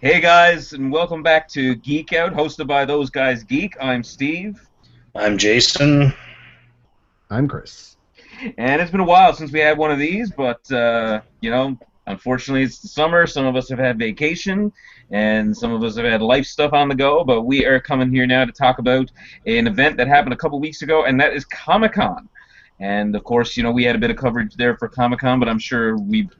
Hey guys, and welcome back to Geek Out, hosted by those guys Geek. I'm Steve, I'm Jason. I'm Chris. and it's been a while since we had one of these, but uh, you know, unfortunately it's the summer. Some of us have had vacation, and some of us have had life stuff on the go. But we are coming here now to talk about an event that happened a couple weeks ago, and that is Comic Con. And of course, you know, we had a bit of coverage there for Comic Con, but I'm sure we've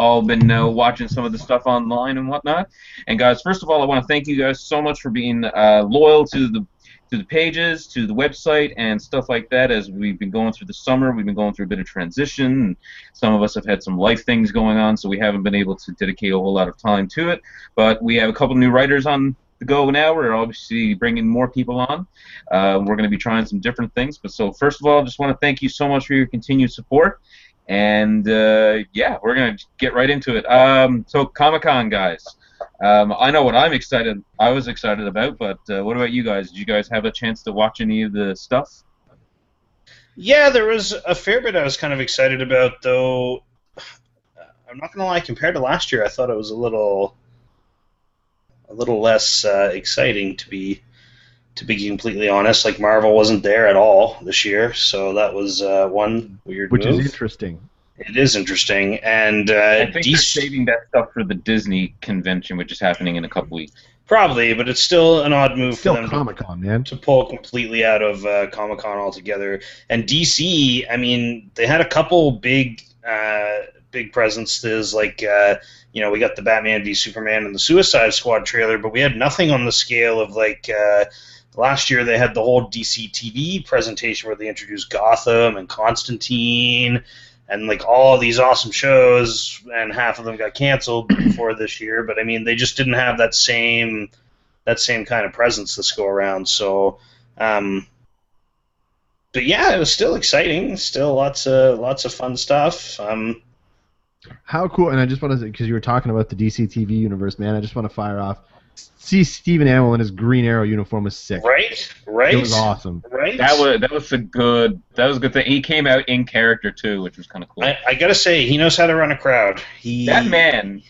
all been uh, watching some of the stuff online and whatnot. And guys, first of all, I want to thank you guys so much for being uh, loyal to the to the pages, to the website, and stuff like that. As we've been going through the summer, we've been going through a bit of transition. Some of us have had some life things going on, so we haven't been able to dedicate a whole lot of time to it. But we have a couple new writers on the go now. We're obviously bringing more people on. Uh, we're going to be trying some different things. But so first of all, I just want to thank you so much for your continued support. And uh, yeah, we're gonna get right into it. Um, so Comic Con, guys. Um, I know what I'm excited. I was excited about, but uh, what about you guys? Did you guys have a chance to watch any of the stuff? Yeah, there was a fair bit I was kind of excited about, though. I'm not gonna lie. Compared to last year, I thought it was a little, a little less uh, exciting to be, to be completely honest. Like Marvel wasn't there at all this year, so that was uh, one weird Which move. is interesting. It is interesting, and uh, I think they're saving that stuff for the Disney convention, which is happening in a couple weeks. probably, but it's still an odd move Still for them to Comic Con, man. to pull completely out of uh, Comic Con altogether. And DC, I mean, they had a couple big, uh, big presences. Like, uh, you know, we got the Batman v Superman and the Suicide Squad trailer, but we had nothing on the scale of like. Uh, Last year they had the whole DC TV presentation where they introduced Gotham and Constantine and like all these awesome shows, and half of them got canceled before this year. But I mean, they just didn't have that same that same kind of presence this go around. So, um, but yeah, it was still exciting. Still lots of lots of fun stuff. Um, How cool! And I just want to, because you were talking about the DC TV universe, man. I just want to fire off. See Stephen Amell in his Green Arrow uniform was sick. right, right, It was awesome. right. That was that was a good that was a good thing. He came out in character too, which was kind of cool. I, I gotta say, he knows how to run a crowd. He that man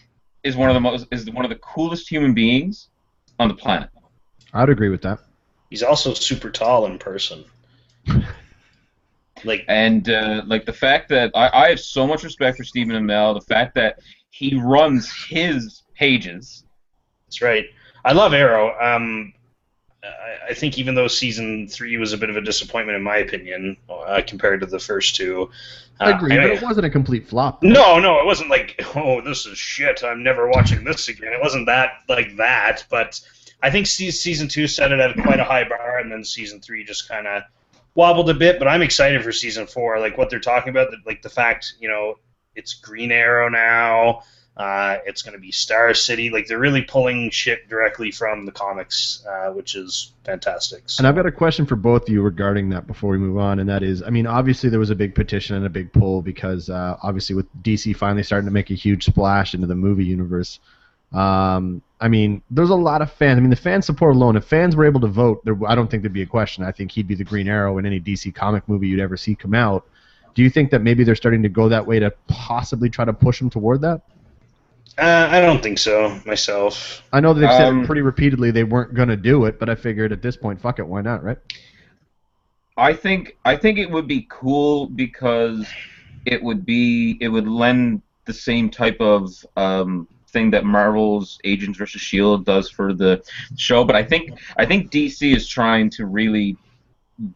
is one of the most is one of the coolest human beings on the planet. I'd agree with that. he's also super tall in person. Like And uh, like the fact that I, I have so much respect for Stephen Amell, the fact that he runs his pages. That's right. I love Arrow. Um, I, I think even though season three was a bit of a disappointment in my opinion uh, compared to the first two. I uh, agree, but it wasn't a complete flop. No, no, it wasn't like, oh, this is shit. I'm never watching this again. It wasn't that like that, but I think se- season two set it at quite a high bar, and then season three just kind of wobbled a bit. But I'm excited for season four. Like what they're talking about, like the fact, you know, it's Green Arrow now. Uh, it's going to be Star City. Like they're really pulling shit directly from the comics, uh, which is fantastic. So- And I've got a question for both of you regarding that before we move on, and that is, I mean, obviously there was a big petition and a big pull because uh, obviously with DC finally starting to make a huge splash into the movie universe. Um, I mean, there's a lot of fans. I mean, the fan support alone. If fans were able to vote, there, I don't think there'd be a question. I think he'd be the Green Arrow in any DC comic movie you'd ever see come out. Do you think that maybe they're starting to go that way to possibly try to push him toward that? Uh, I don't think so myself. I know they've said Um, pretty repeatedly they weren't going to do it, but I figured at this point, fuck it, why not, right? I think I think it would be cool because it would be it would lend the same type of um, thing that Marvel's Agents vs Shield does for the show. But I think I think DC is trying to really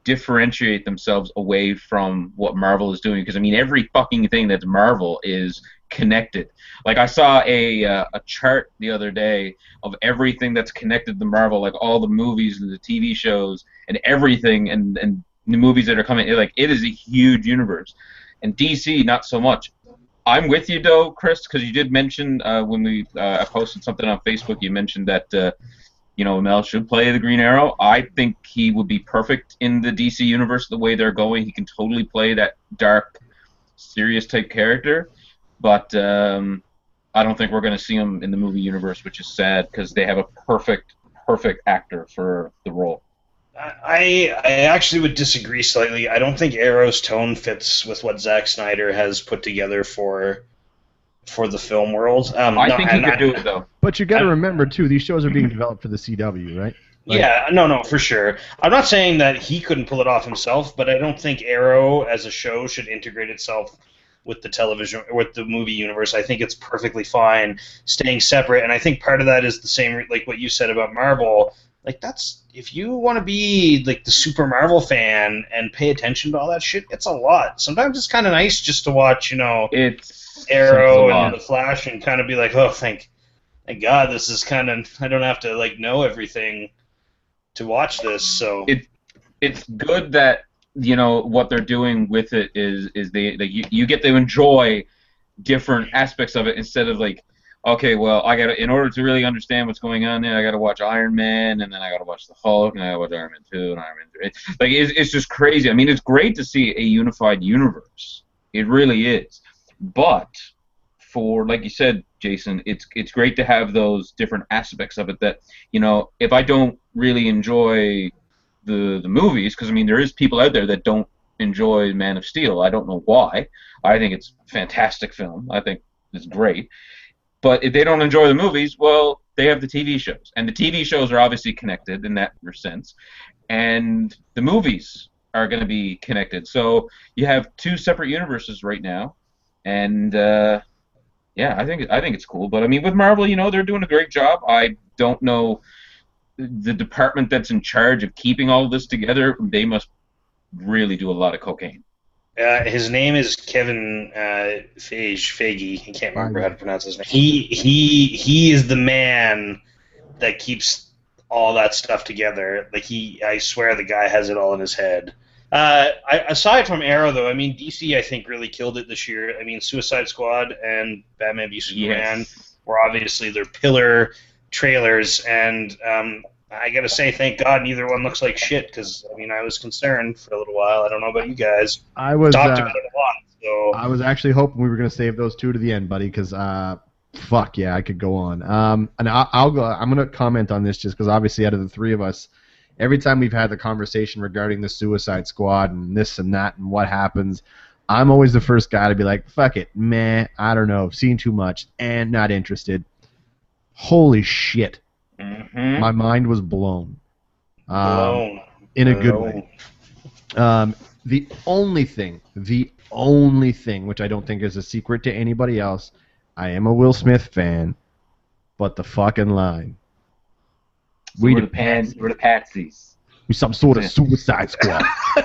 differentiate themselves away from what Marvel is doing because I mean every fucking thing that's Marvel is connected. Like I saw a uh, a chart the other day of everything that's connected to Marvel, like all the movies and the TV shows and everything and and the movies that are coming. Like it is a huge universe, and DC not so much. I'm with you though, Chris, because you did mention uh, when we uh, I posted something on Facebook. You mentioned that uh, you know Amell should play the Green Arrow. I think he would be perfect in the DC universe the way they're going. He can totally play that dark, serious type character, but um, I don't think we're going to see him in the movie universe, which is sad because they have a perfect, perfect actor for the role. I I actually would disagree slightly. I don't think Arrow's tone fits with what Zack Snyder has put together for for the film world. Um, I no, think he could I- do it though. But you got to remember too, these shows are being developed for the CW, right? Like- yeah, no, no, for sure. I'm not saying that he couldn't pull it off himself, but I don't think Arrow as a show should integrate itself with the television with the movie universe. I think it's perfectly fine staying separate, and I think part of that is the same like what you said about Marvel. Like that's if you want to be like the super Marvel fan and pay attention to all that shit, it's a lot. Sometimes it's kind of nice just to watch, you know, It's Arrow and the Flash and kind of be like, oh, thank, thank God, this is kind of I don't have to like know everything to watch this. So It- it's good that you know what they're doing with it is is they, they you, you get to enjoy different aspects of it instead of like okay well I got to in order to really understand what's going on there I got to watch Iron Man and then I got to watch the Hulk and I got to watch Iron Man 2 and Iron Man 3 like it's, it's just crazy. I mean it's great to see a unified universe. It really is. But for like you said Jason it's it's great to have those different aspects of it that you know if I don't really enjoy the the movies because I mean there is people out there that don't enjoy Man of Steel. I don't know why. I think it's a fantastic film. I think it's great. But if they don't enjoy the movies, well, they have the TV shows, and the TV shows are obviously connected in that sense, and the movies are going to be connected. So you have two separate universes right now, and uh, yeah, I think I think it's cool. But I mean, with Marvel, you know, they're doing a great job. I don't know the department that's in charge of keeping all of this together, they must really do a lot of cocaine. uh, his name is Kevin uh, Feige. Feige. I can't remember how to pronounce his name. He he he is the man that keeps all that stuff together. Like he, I swear, the guy has it all in his head. Uh, I, aside from Arrow, though, I mean DC, I think really killed it this year. I mean Suicide Squad and Batman v Superman. Yes. were obviously their pillar trailers, and um, I gotta say, thank God neither one looks like shit. Because I mean, I was concerned for a little while. I don't know about you guys. I was Talked uh, about it a lot. So I was actually hoping we were to save those two to the end, buddy, because uh, fuck yeah, I could go on. Um, and I, I'll go. I'm to comment on this just because obviously, out of the three of us, every time we've had the conversation regarding the Suicide Squad and this and that and what happens, I'm always the first guy to be like, fuck it, meh, I don't know, seen too much and not interested. Holy shit, Mm-hmm. my mind was blown. Um, blown. in a good way. Um, the only thing, the only thing, which I don't think is a secret to anybody else, I am a Will Smith fan, but the fucking line. We We were the pans, we're the patsies. we some sort of Suicide Squad.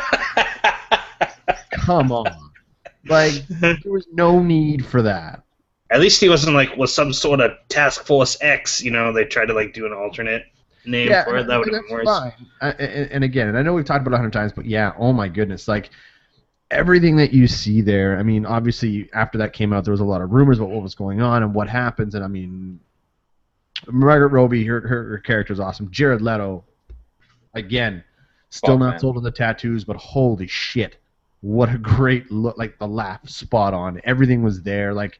Come on, like there was no need for that. At least he wasn't like was some sort of Task Force X. You know, they tried to like do an alternate name for it. That would have that's been worse. fine. Uh, and, and again, and I know we've talked about it a hundred times, but yeah, oh my goodness, like everything that you see there. I mean, obviously after that came out, there was a lot of rumors about what was going on and what happens, and I mean, Margot Robbie, her her, her character is awesome. Jared Leto, again, still Fuck, not man. sold on the tattoos, but holy shit, what a great look! Like the laugh, spot on. Everything was there. Like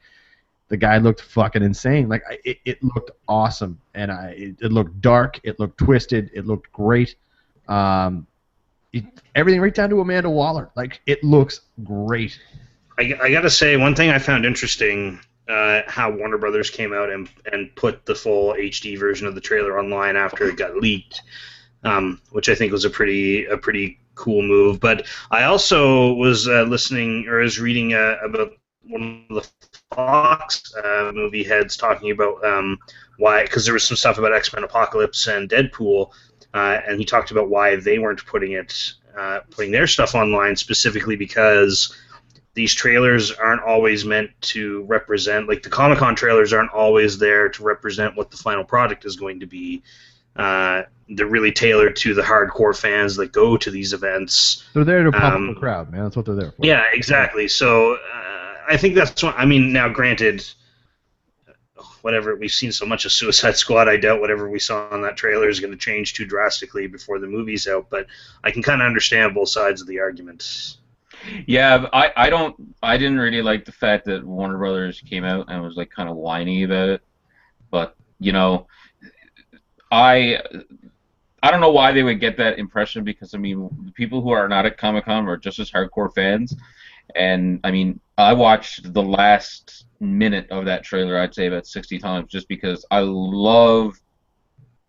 the guy looked fucking insane. Like it, it looked awesome, and I it, it looked dark. It looked twisted. It looked great. Um, it, everything right down to Amanda Waller. Like it looks great. I, I gotta say, one thing I found interesting uh, how Warner Brothers came out and and put the full HD version of the trailer online after it got leaked, um, which I think was a pretty a pretty cool move. But I also was uh, listening or was reading uh, about one of the Fox uh, movie heads talking about um, why because there was some stuff about X Men Apocalypse and Deadpool, uh, and he talked about why they weren't putting it uh, putting their stuff online specifically because these trailers aren't always meant to represent like the Comic Con trailers aren't always there to represent what the final product is going to be. Uh, they're really tailored to the hardcore fans that go to these events. They're there to pop Um, up a crowd, man. That's what they're there for. Yeah, exactly. So uh, I think that's what I mean. Now, granted, whatever we've seen so much of Suicide Squad, I doubt whatever we saw on that trailer is going to change too drastically before the movie's out. But I can kind of understand both sides of the argument. Yeah, I, I don't I didn't really like the fact that Warner Brothers came out and was like kind of whiny about it. But you know, I I don't know why they would get that impression because I mean the people who are not at Comic Con are just as hardcore fans. And I mean I watched the last minute of that trailer, I'd say about 60 times, just because I love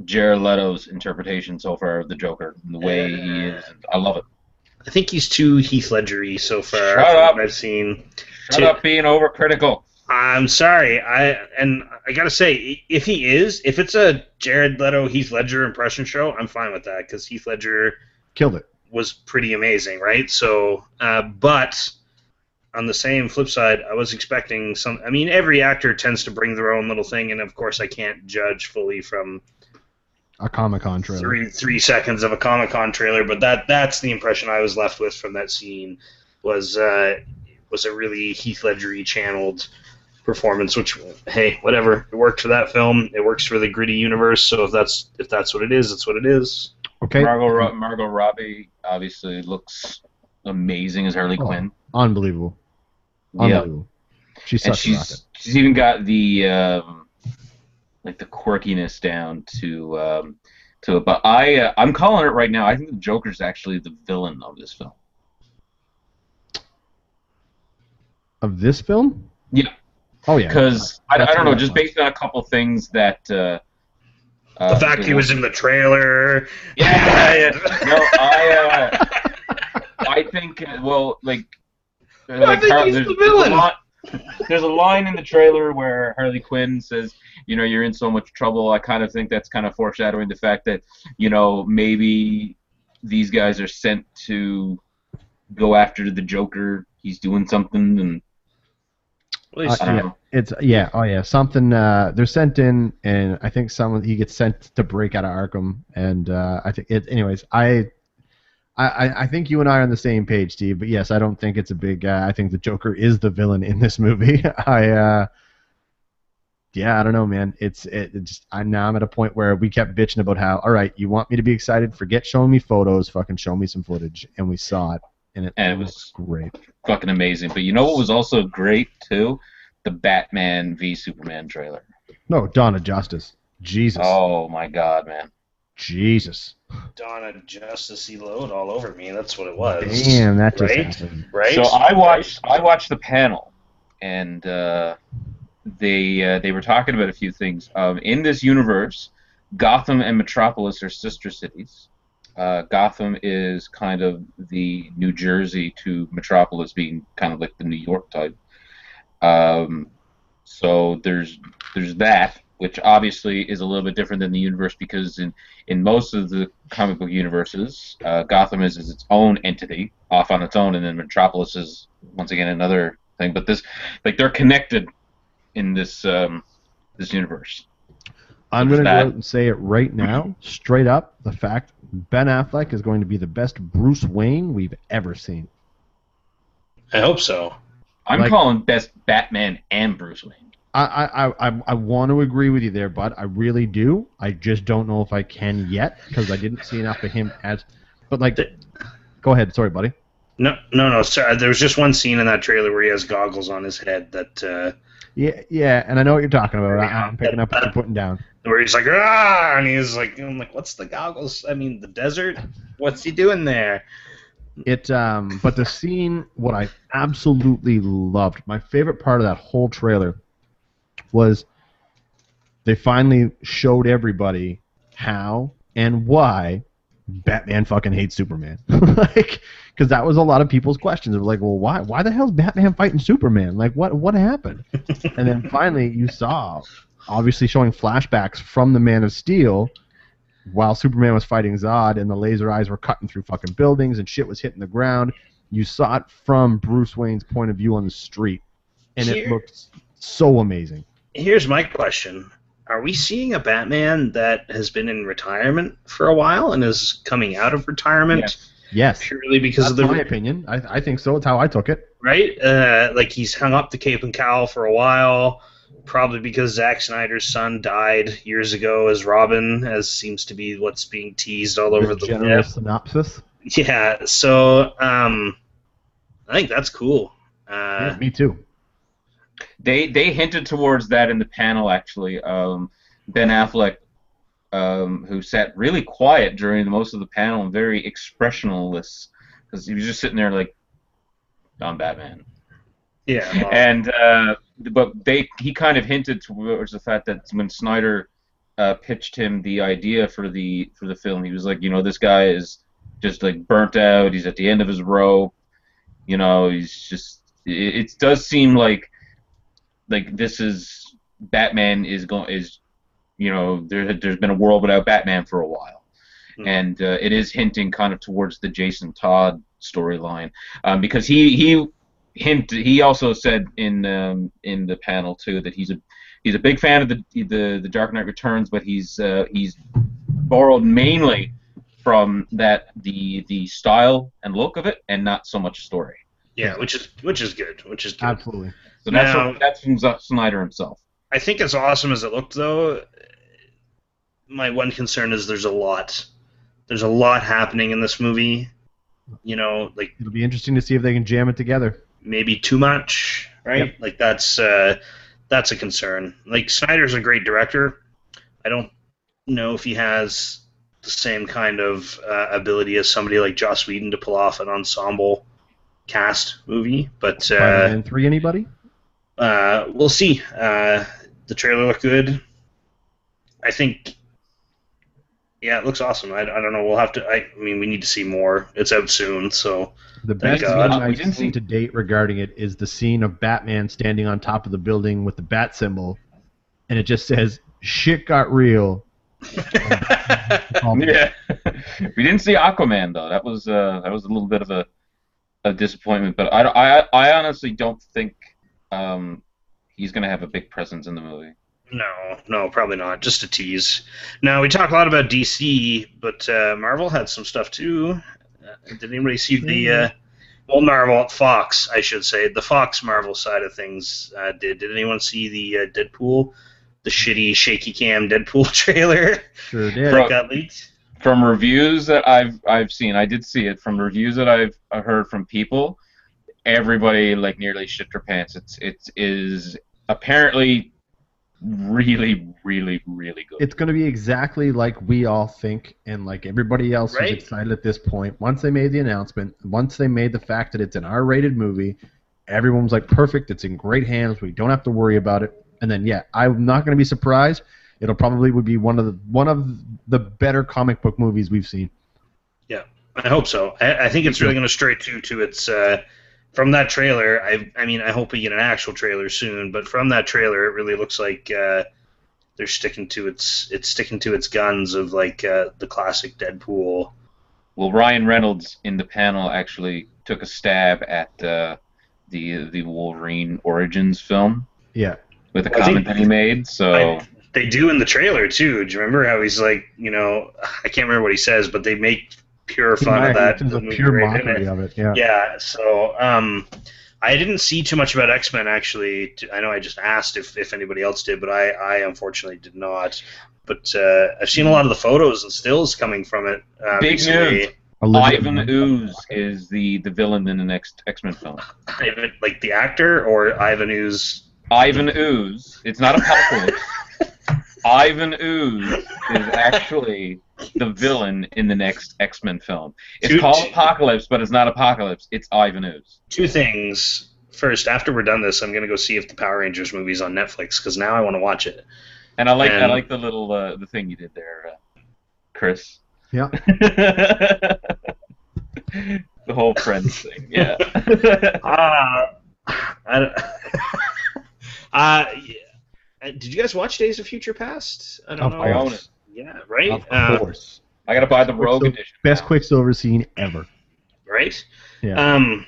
Jared Leto's interpretation so far of the Joker, and the way he is. I love it. I think he's too Heath Ledger-y so far. Shut from up. What I've seen. Shut To- up being overcritical. I'm sorry. I and I gotta say, if he is, if it's a Jared Leto Heath Ledger impression show, I'm fine with that because Heath Ledger Killed it. was pretty amazing, right? So, uh, but on the same flip side, I was expecting some. I mean, every actor tends to bring their own little thing, and of course, I can't judge fully from A Comic Con trailer. three three seconds of a Comic Con trailer. But that that's the impression I was left with from that scene was uh, was a really Heath Ledger channeled performance. Which hey, whatever, it worked for that film. It works for the gritty universe. So if that's if that's what it is, it's what it is. Okay. Margot, Margot Robbie obviously looks amazing as Harley Oh, Quinn. Unbelievable. Yeah. Unbelievable. She's and such a rocket. she's she's even got the um, like the quirkiness down to um, to it. But I uh, I'm calling it right now. I think the Joker's actually the villain of this film. Of this film? Yeah. Oh yeah. Because I, I don't know, just based on a couple things that. Uh, The uh, fact he was in the trailer. Yeah, yeah. No, I. Uh, I think uh, well, like. Like think Har- he's there's, the there's a villain. lot- there's a line in the trailer where Harley Quinn says, "You know, you're in so much trouble." I kind of think that's kind of foreshadowing the fact that, you know, maybe these guys are sent to go after the Joker. He's doing something, and Well, he's- Uh, yeah. It's yeah, oh yeah, something. Uh, they're sent in, and I think someone he gets sent to break out of Arkham, and uh, I think it. Anyways, I, I, I- think you and I are on the same page, Steve. But yes, I don't think it's a big. Uh, I think the Joker is the villain in this movie. I, uh, yeah, I don't know, man. It's it, it just. I now I'm at a point where we kept bitching about how. All right, you want me to be excited? Forget showing me photos. Fucking show me some footage, and we saw it, and it, And it was- great. fucking amazing. But you know what was also great too? The Batman v Superman trailer. No, Dawn of Justice. Jesus. Oh my god, man! Jesus. Dawn of Justice load all over me. That's what it was. Damn, that just Right? happened. Right. So I watched I watched the panel, and uh, they uh, they were talking about a few things. Um, in this universe, Gotham and Metropolis are sister cities. Uh, Gotham is kind of the New Jersey to Metropolis being kind of like the New York type. Um, so there's there's that, which obviously is a little bit different than the universe because in in most of the comic book universes, uh, Gotham is, is its own entity, off on its own, and then Metropolis is once again another thing. But this, like, they're connected in this um, this universe. I'm going to go out and say it right now, straight up. The fact Ben Affleck is going to be the best Bruce Wayne we've ever seen. I hope so. I'm Like- calling best Batman and Bruce Wayne. I, I, I, I- want to agree with you there, bud. I really do. I just don't know if I can yet because I didn't see enough of him as. But like, The- go ahead. Sorry, buddy. No, no, no. Sorry, there was just one scene in that trailer where he has goggles on his head that uh, Yeah, yeah, and I know what you're talking about. I, I'm picking up what you're putting down. where he's like ah, and he's like, I'm like, what's the goggles? I mean, the desert. What's he doing there? It um but the scene what I absolutely loved. My favorite part of that whole trailer was they finally showed everybody how and why Batman fucking hates Superman. like cuz that was a lot of people's questions. It was like, "Well, why why the hell's Batman fighting Superman? Like what what happened?" and then finally you saw obviously showing flashbacks from the Man of Steel while Superman was fighting Zod and the laser eyes were cutting through fucking buildings and shit was hitting the ground, you saw it from Bruce Wayne's point of view on the street. And it looked so amazing. Here's my question: Are we seeing a Batman that has been in retirement for a while and is coming out of retirement Yes. Yes. purely because That's of the my opinion. I, I think so. It's how I took it. right? Uh, like he's hung up the cape and cowl for a while, probably because Zack Snyder's son died years ago as Robin, as seems to be what's being teased all over the general web. synopsis. Yeah, so um, I think that's cool. Uh, Yeah, me too. They they hinted towards that in the panel actually. Um, ben Affleck, um, who sat really quiet during most of the panel and very expressionless because he was just sitting there like, "I'm Batman." Yeah. well, and uh, but they he kind of hinted towards the fact that when Snyder uh, pitched him the idea for the for the film, he was like, you know, this guy is just like burnt out. He's at the end of his rope. You know, he's just. It, it does seem like like this is Batman is going is you know there there's been a world without Batman for a while, Hmm. and uh, it is hinting kind of towards the Jason Todd storyline um, because he he hint he also said in um, in the panel too that he's a he's a big fan of the the, the Dark Knight Returns, but he's uh, he's borrowed mainly from that the the style and look of it, and not so much story. Yeah, which is which is good. Which is good. Absolutely. So that's Now- from, that's from Z- Snyder himself. I think as awesome as it looked, though, my one concern is there's a lot. There's a lot happening in this movie. You know, like It'll be interesting to see if they can jam it together. maybe too much, right? Like that's uh, that's a concern. Like Snyder's a great director. I don't know if he has the same kind of uh, ability as somebody like Joss Whedon to pull off an ensemble cast movie, but uh, Spider-Man three, anybody? uh, we'll see. Uh, the trailer looked good. I think, yeah, it looks awesome. I, I don't know. We'll have to. I, I mean, we need to see more. It's out soon, so The Thank best God. scene I've didn't seen see- to date regarding it is the scene of Batman standing on top of the building with the bat symbol, and it just says "shit got real." Yeah, we didn't see Aquaman though. That was uh, that was a little bit of a, a disappointment. But I, I, I honestly don't think um, he's gonna have a big presence in the movie. no, no, probably not. Just a tease. Now we talk a lot about DC, but uh, Marvel had some stuff too. Uh, did anybody see the? Uh, well, Marvel, Fox, I should say, the Fox Marvel side of things uh, did. Did anyone see the uh, Deadpool, the shitty shaky cam Deadpool trailer Sure did. That got leaked? From reviews that I've I've seen, I did see it. From reviews that I've heard from people, everybody like nearly shit their pants. It's it is apparently really really really good. It's going to be exactly like we all think, and like everybody else Right. who's excited at this point. Once they made the announcement, once they made the fact that it's an R-rated movie, everyone was like, "Perfect! It's in great hands. We don't have to worry about it." And then, yeah, I'm not going to be surprised. It'll probably would be one of the one of the better comic book movies we've seen. Yeah, I hope so. I, I think it's really going to stray too to its. Uh, from that trailer, I, I mean, I hope we get an actual trailer soon. But from that trailer, it really looks like uh, they're sticking to its. It's sticking to its guns of like uh, the classic Deadpool. Well, Ryan Reynolds in the panel actually took a stab at uh, the the Wolverine Origins film Yeah, with a I think- comment that he made. So I- They do in the trailer too. Do you remember how he's like, you know, I can't remember what he says, but they make pure fun of that. It's the a pure right mockery it. of it. Yeah. Yeah, so um, I didn't see too much about X Men actually. I know I just asked if, if anybody else did, but I, I unfortunately did not. But uh, I've seen a lot of the photos and stills coming from it. Uh, Big recently. news. Olivia Ivan Munn. Ooze is the the villain in the next X Men film. Ivan, like the actor or Ivan Ooze. Ivan Ooze. It's not a apocalypse. Ivan Ooze is actually the villain in the next X Men film. It's Two- called Apocalypse, but it's not Apocalypse. It's Ivan Ooze. Two things. First, after we're done this, I'm gonna go see if the Power Rangers movie's on Netflix because now I want to watch it. And I like I like the little uh, the thing you did there, uh, Chris. Yeah. the whole Friends thing. Yeah. Uh, I don't, uh, yeah. Uh, did you guys watch Days of Future Past? I don't Of know. I own it. Yeah, right. Of Uh, course. I gotta buy the Rogue Quicksilver- edition. Best now. Quicksilver scene ever. right? Yeah. Um,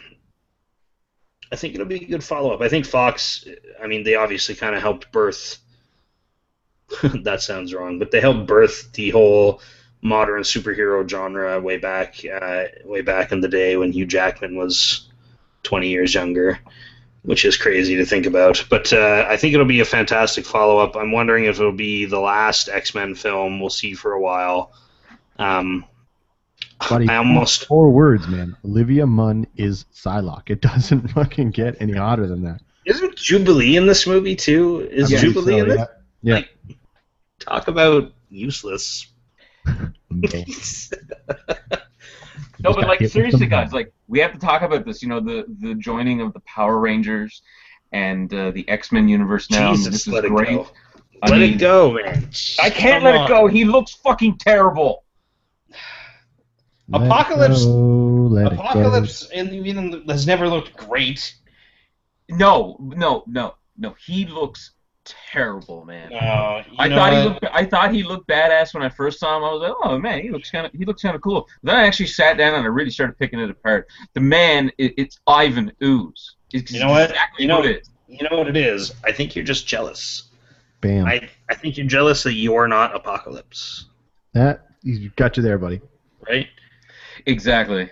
I think it'll be a good follow up. I think Fox. I mean, they obviously kind of helped birth. that sounds wrong, but they helped birth the whole modern superhero genre way back, uh, way back in the day when Hugh Jackman was twenty years younger, which is crazy to think about. But uh, I think it'll be a fantastic follow up. I'm wondering if it'll be the last X Men film we'll see for a while. Um, Buddy, I almost Four words, man. Olivia Munn is Psylocke. It doesn't fucking get any hotter than that. Isn't Jubilee in this movie too? Is I Jubilee so, in it? yeah. Yeah. Like, talk about useless. Okay. No, but like seriously, guys, like we have to talk about this. You know, the the joining of the Power Rangers and uh, the X Men universe now. Jesus, this is let it great. go. I let mean, it go, man. I can't Come let on. it go. He looks fucking terrible. Let Apocalypse- go, let. Apocalypse in, even has never looked great. No, no, no, no. He looks terrible, man. No, you I know thought he looked. I thought he looked badass when I first saw him. I was like, oh man, he looks kind of. He looks kind of cool. Then I actually sat down and I really started picking it apart. The man, it, it's Ivan Ooze. It's You know what? You know- what it is. You know what it is? I think you're just jealous. Bam. I, I think you're jealous that you're not Apocalypse, that he got you there, buddy. right? Exactly.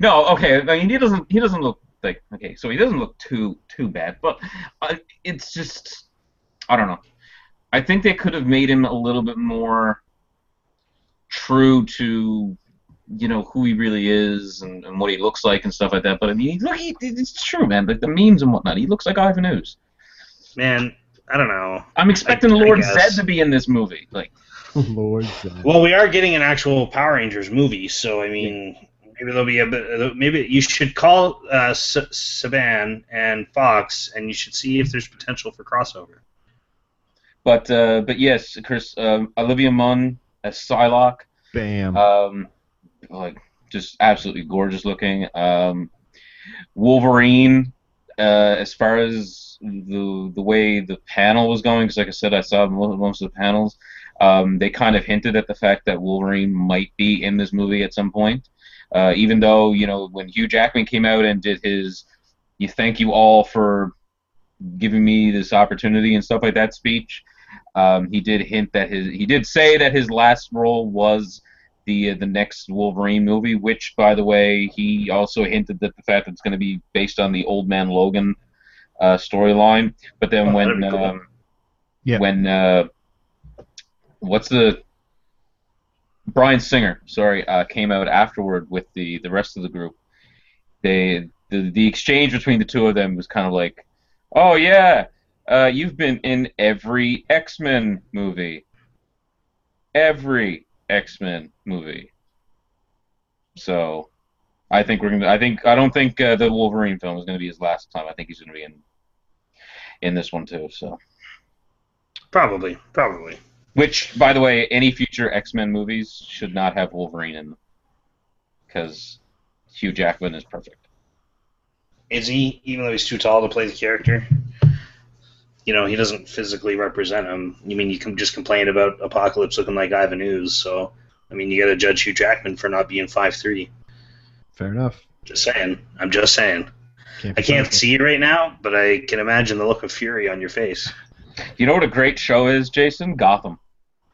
No, okay. I mean, he doesn't. He doesn't look like okay. So he doesn't look too too bad, but uh, it's just I don't know. I think they could have made him a little bit more true to you know who he really is and, and what he looks like and stuff like that. But I mean, look, he, it's true, man. Like the memes and whatnot, he looks like Ivan Ooze. Man, I don't know. I'm expecting I Lord guess. Zedd to be in this movie. Like, Lord. Zedd. Well, we are getting an actual Power Rangers movie, so I mean, maybe there'll be a bit. Maybe you should call uh, S- Saban and Fox, and you should see if there's potential for crossover. But uh, but yes, Chris, um, Olivia Munn as Psylocke. Bam. um, like just absolutely gorgeous looking. Um, Wolverine, uh, as far as the the way the panel was going, because like I said, I saw most of the panels. Um, they kind of hinted at the fact that Wolverine might be in this movie at some point. Uh, even though you know when Hugh Jackman came out and did his "You thank you all for giving me this opportunity" and stuff like that speech, um, he did hint that his he did say that his last role was the uh, the next Wolverine movie, which by the way he also hinted that the fact that it's going to be based on the Old Man Logan uh, storyline. But then Oh, when that'd cool. um, Yeah. when uh, what's the Bryan Singer, sorry, uh, came out afterward with the the rest of the group. They the the exchange between the two of them was kind of like, oh yeah, uh, you've been in every X Men movie, every X Men movie. So, I think we're gonna. I think I don't think uh, the Wolverine film is gonna be his last time. I think he's gonna be in in this one too. So. Probably, probably. Which, by the way, any future X Men movies should not have Wolverine in them. Because Hugh Jackman is perfect. Is he? Even though he's too tall to play the character, you know, he doesn't physically represent him. You mean you can just complain about Apocalypse looking like Ivan Ooze? So, I mean, you got to judge Hugh Jackman for not being five three. Fair enough. Just saying. I'm just saying. Can't I can't see you right now, but I can imagine the look of fury on your face. You know what a great show is, Jason? Gotham.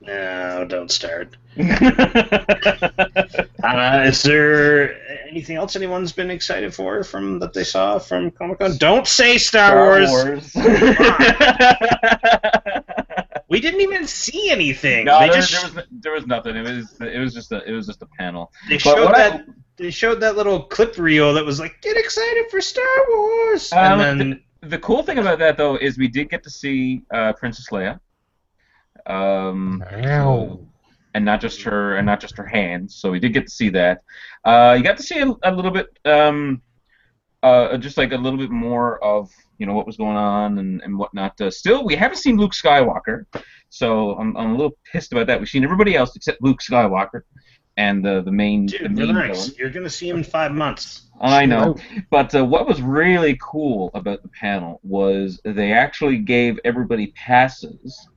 No, don't start. Uh, is there anything else anyone's been excited for from that they saw from Comic Con? Don't say Star, Wars. We didn't even see anything. no, they there, just there was there was nothing. It was it was just a it was just a panel. they But showed what I- that they showed that little clip reel that was like, "Get excited for Star Wars," Um, and then The cool thing about that though is we did get to see uh, Princess Leia. Um, and not just her and not just her hands. So we did get to see that. Uh, you got to see a, a little bit, um, uh, just like a little bit more of you know what was going on and, and whatnot. Uh, still, we haven't seen Luke Skywalker, so I'm, I'm a little pissed about that. We've seen everybody else except Luke Skywalker and the the main the main relax. villain. You're gonna see him in five months. I know. But uh, what was really cool about the panel was they actually gave everybody passes.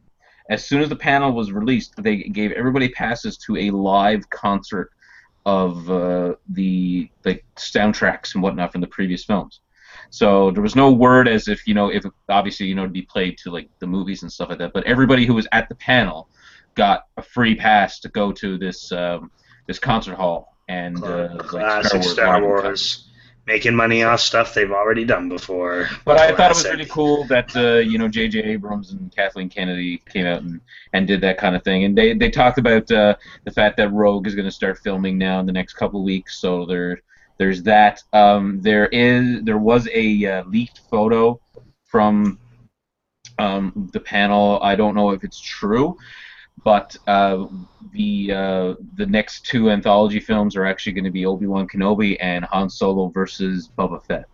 As soon as the panel was released, they gave everybody passes to a live concert of uh, the like soundtracks and whatnot from the previous films. So there was no word as if you know if obviously you know to be played to like the movies and stuff like that. But everybody who was at the panel got a free pass to go to this um, this concert hall and uh, like Classic Star live in Wars. Making money off stuff they've already done before. But I thought it was really cool that uh, you know J.J. Abrams and Kathleen Kennedy came out and, and did that kind of thing, and they they talked about uh, the fact that Rogue is going to start filming now in the next couple weeks, so there there's that. Um, there is there was a uh, leaked photo from um, the panel. I don't know if it's true, but uh, the uh, the next two anthology films are actually going to be Obi Wan Kenobi and Han Solo versus Boba Fett.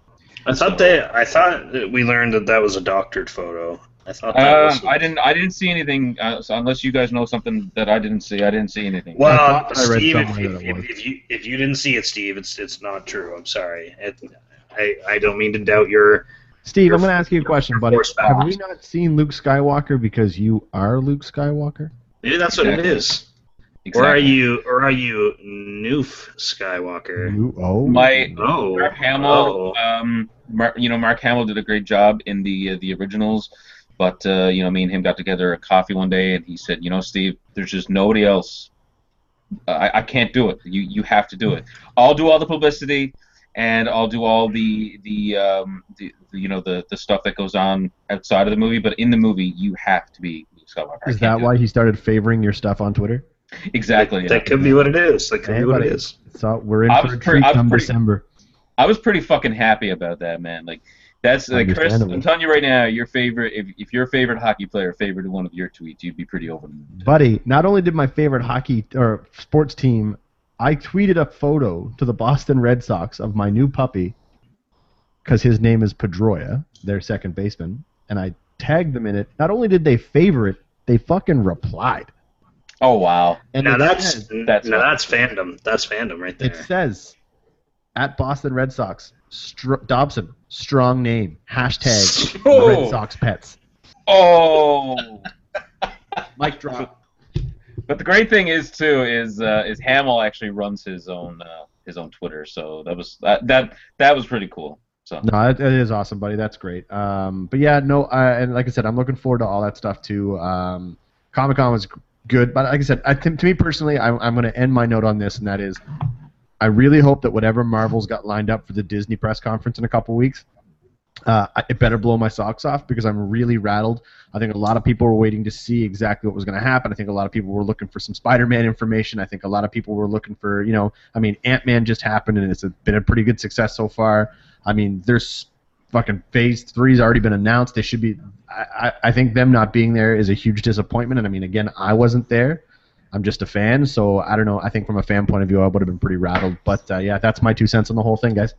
I thought they. I thought we learned that that was a doctored photo. I thought that Uh, was. I didn't I didn't see anything uh, so unless you guys know something that I didn't see. I didn't see anything. I Well, I read Steve, if, if, that it was. if, if you if you didn't see it, Steve, it's it's not true. I'm sorry. It, I I don't mean to doubt your. Steve, Your- I'm going to ask you a question, buddy. Have back. we not seen Luke Skywalker because you are Luke Skywalker? Maybe that's what it is. Exactly. Or are you or are you Noof Skywalker? You, oh, My Oh, Mark Hamill, um, Mar- you know, Mark Hamill did a great job in the uh, the originals, but uh, you know, me and him got together a coffee one day, and he said, you know, Steve, there's just nobody else. I, I can't do it. You you have to do it. I'll do all the publicity, and I'll do all the the, um, the, the you know the the stuff that goes on outside of the movie, but in the movie, you have to be Luke Skywalker. Is that do why he started favoring your stuff on Twitter? it. Exactly. That could be what it is. That could Hey, be what it buddy. is. So we're in I for was a pretty- treat I come pretty- December. I was pretty fucking happy about that, man. Like that's like Chris. I'm telling you right now, your favorite if, if your favorite hockey player favored one of your tweets, you'd be pretty over the moon. Buddy, not only did my favorite hockey or sports team, I tweeted a photo to the Boston Red Sox of my new puppy because his name is Pedroia, their second baseman, and I tagged them in it. Not only did they favor it, they fucking replied. Oh wow. And now that's says, that's now that's fandom. That's fandom right there. it says at Boston Red Sox, Str- Dobson, strong name, hashtag Oh. Red Sox pets. Oh. Mic drop. but the great thing is too is uh, is Hamill actually runs his own uh, his own Twitter, so that was that that that was pretty cool. So No, it, it is awesome, buddy. That's great. Um, but yeah, no, uh, and like I said, I'm looking forward to all that stuff too. Um, Comic Con was good, but like I said, I, to, to me personally, I'm, I'm going to end my note on this, and that is, I really hope that whatever Marvel's got lined up for the Disney press conference in a couple weeks, uh, it better blow my socks off because I'm really rattled. I think a lot of people were waiting to see exactly what was going to happen. I think a lot of people were looking for some Spider-Man information. I think a lot of people were looking for, you know, I mean, Ant-Man just happened and it's a, been a pretty good success so far. I mean, there's fucking Phase Three's already been announced. They should be. I, I, I think them not being there is a huge disappointment. And I mean, again, I wasn't there. I'm just a fan, so I don't know. I think from a fan point of view, I would have been pretty rattled. But uh, yeah, that's my two cents on the whole thing, guys.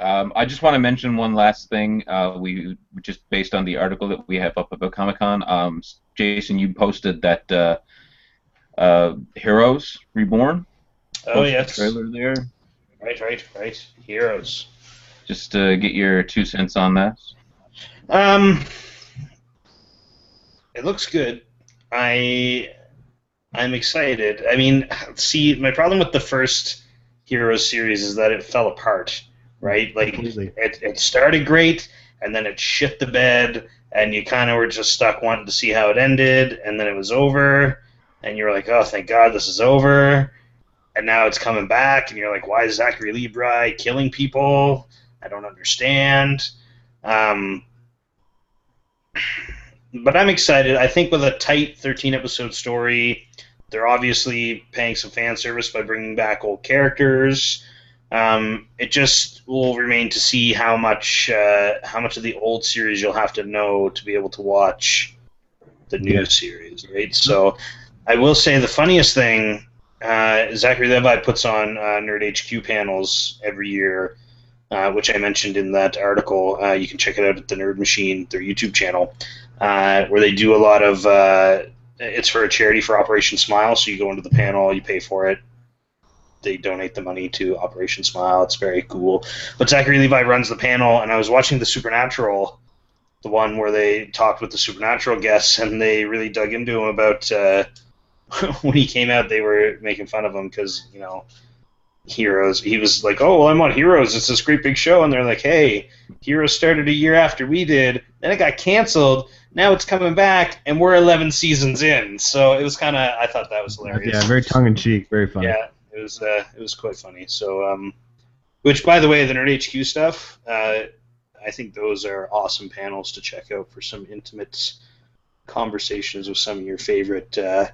Um, I just want to mention one last thing. Uh, we just based on the article that we have up about Comic Con. Um, Jason, you posted that uh, uh, Heroes Reborn. oh yes. Trailer there. Right, right, right. Heroes. Just uh, get your two cents on that. Um, it looks good. I I'm excited. I mean, see, my problem with the first Heroes series is that it fell apart, right? Like Completely. it, it started great, and then it shit the bed, and you kind of were just stuck wanting to see how it ended, and then it was over, and you were like, oh, thank God this is over, and now it's coming back, and you're like, why is Zachary Levi killing people? I don't understand. Um, but I'm excited. I think with a tight 13 episode story, they're obviously paying some fan service by bringing back old characters. Um, it just will remain to see how much uh, how much of the old series you'll have to know to be able to watch the new Yeah. series, right? So I will say the funniest thing, uh, Zachary Levi puts on uh, Nerd HQ panels every year, uh, which I mentioned in that article. Uh, you can check it out at the Nerd Machine, their YouTube channel, uh, where they do a lot of. Uh, it's for a charity for Operation Smile, so you go into the panel, you pay for it. They donate the money to Operation Smile. It's very cool. But Zachary Levi runs the panel, and I was watching the Supernatural, the one where they talked with the Supernatural guests, and they really dug into him about when he came out. They were making fun of him because you know Heroes. He was like, "Oh, well, I'm on Heroes. It's this great big show," and they're like, "Hey, Heroes started a year after we did. Then it got canceled. Now it's coming back, and we're 11 seasons in." So it was kind of. I thought that was hilarious. Yeah, very tongue in cheek, very funny. Yeah, it was uh, it was quite funny. So, um, which by the way, the Nerd HQ stuff, uh, I think those are awesome panels to check out for some intimate conversations with some of your favorite uh,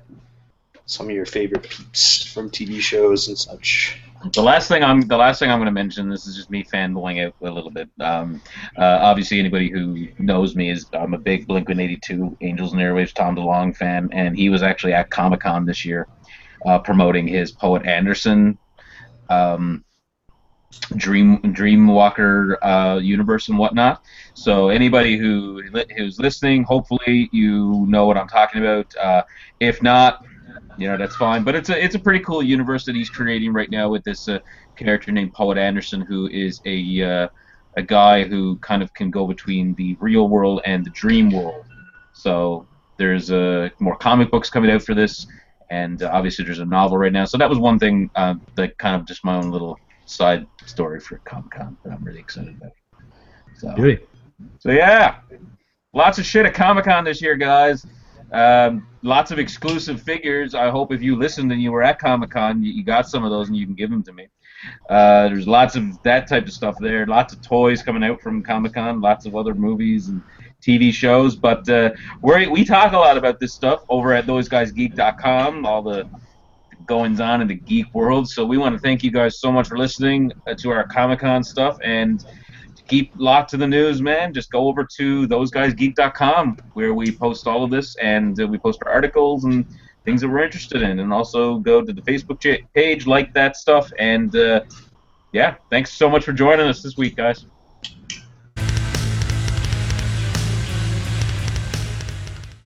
some of your favorite peeps from TV shows and such. the last thing I'm the last thing I'm going to mention. This is just me fanboying out a little bit. Um, uh, obviously, anybody who knows me is I'm a big Blink 182 Angels and Airwaves Tom DeLonge fan, and he was actually at Comic Con this year uh, promoting his Poet Anderson um, Dream Dreamwalker uh, universe and whatnot. So anybody who who's listening, hopefully you know what I'm talking about. Uh, if not, you know that's fine. But it's a it's a pretty cool universe that he's creating right now with this uh, character named Poet Anderson, who is a uh, a guy who kind of can go between the real world and the dream world. So there's uh, more comic books coming out for this, and uh, obviously there's a novel right now. So that was one thing uh, that kind of just my own little side story for Comic Con that I'm really excited about. So, so yeah, lots of shit at Comic Con this year, guys. Um, lots of exclusive figures. I hope if you listened and you were at Comic Con, you, you got some of those and you can give them to me. Uh, there's lots of that type of stuff there. Lots of toys coming out from Comic Con. Lots of other movies and TV shows. But uh, we we talk a lot about this stuff over at thoseguysgeek.com. All the goings on in the geek world. So we want to thank you guys so much for listening uh, to our Comic Con stuff and keep locked to the news, man. Just go over to thoseguysgeek.com where we post all of this and uh, we post our articles and things that we're interested in. And also go to the Facebook page, like that stuff. And uh, yeah, thanks so much for joining us this week, guys.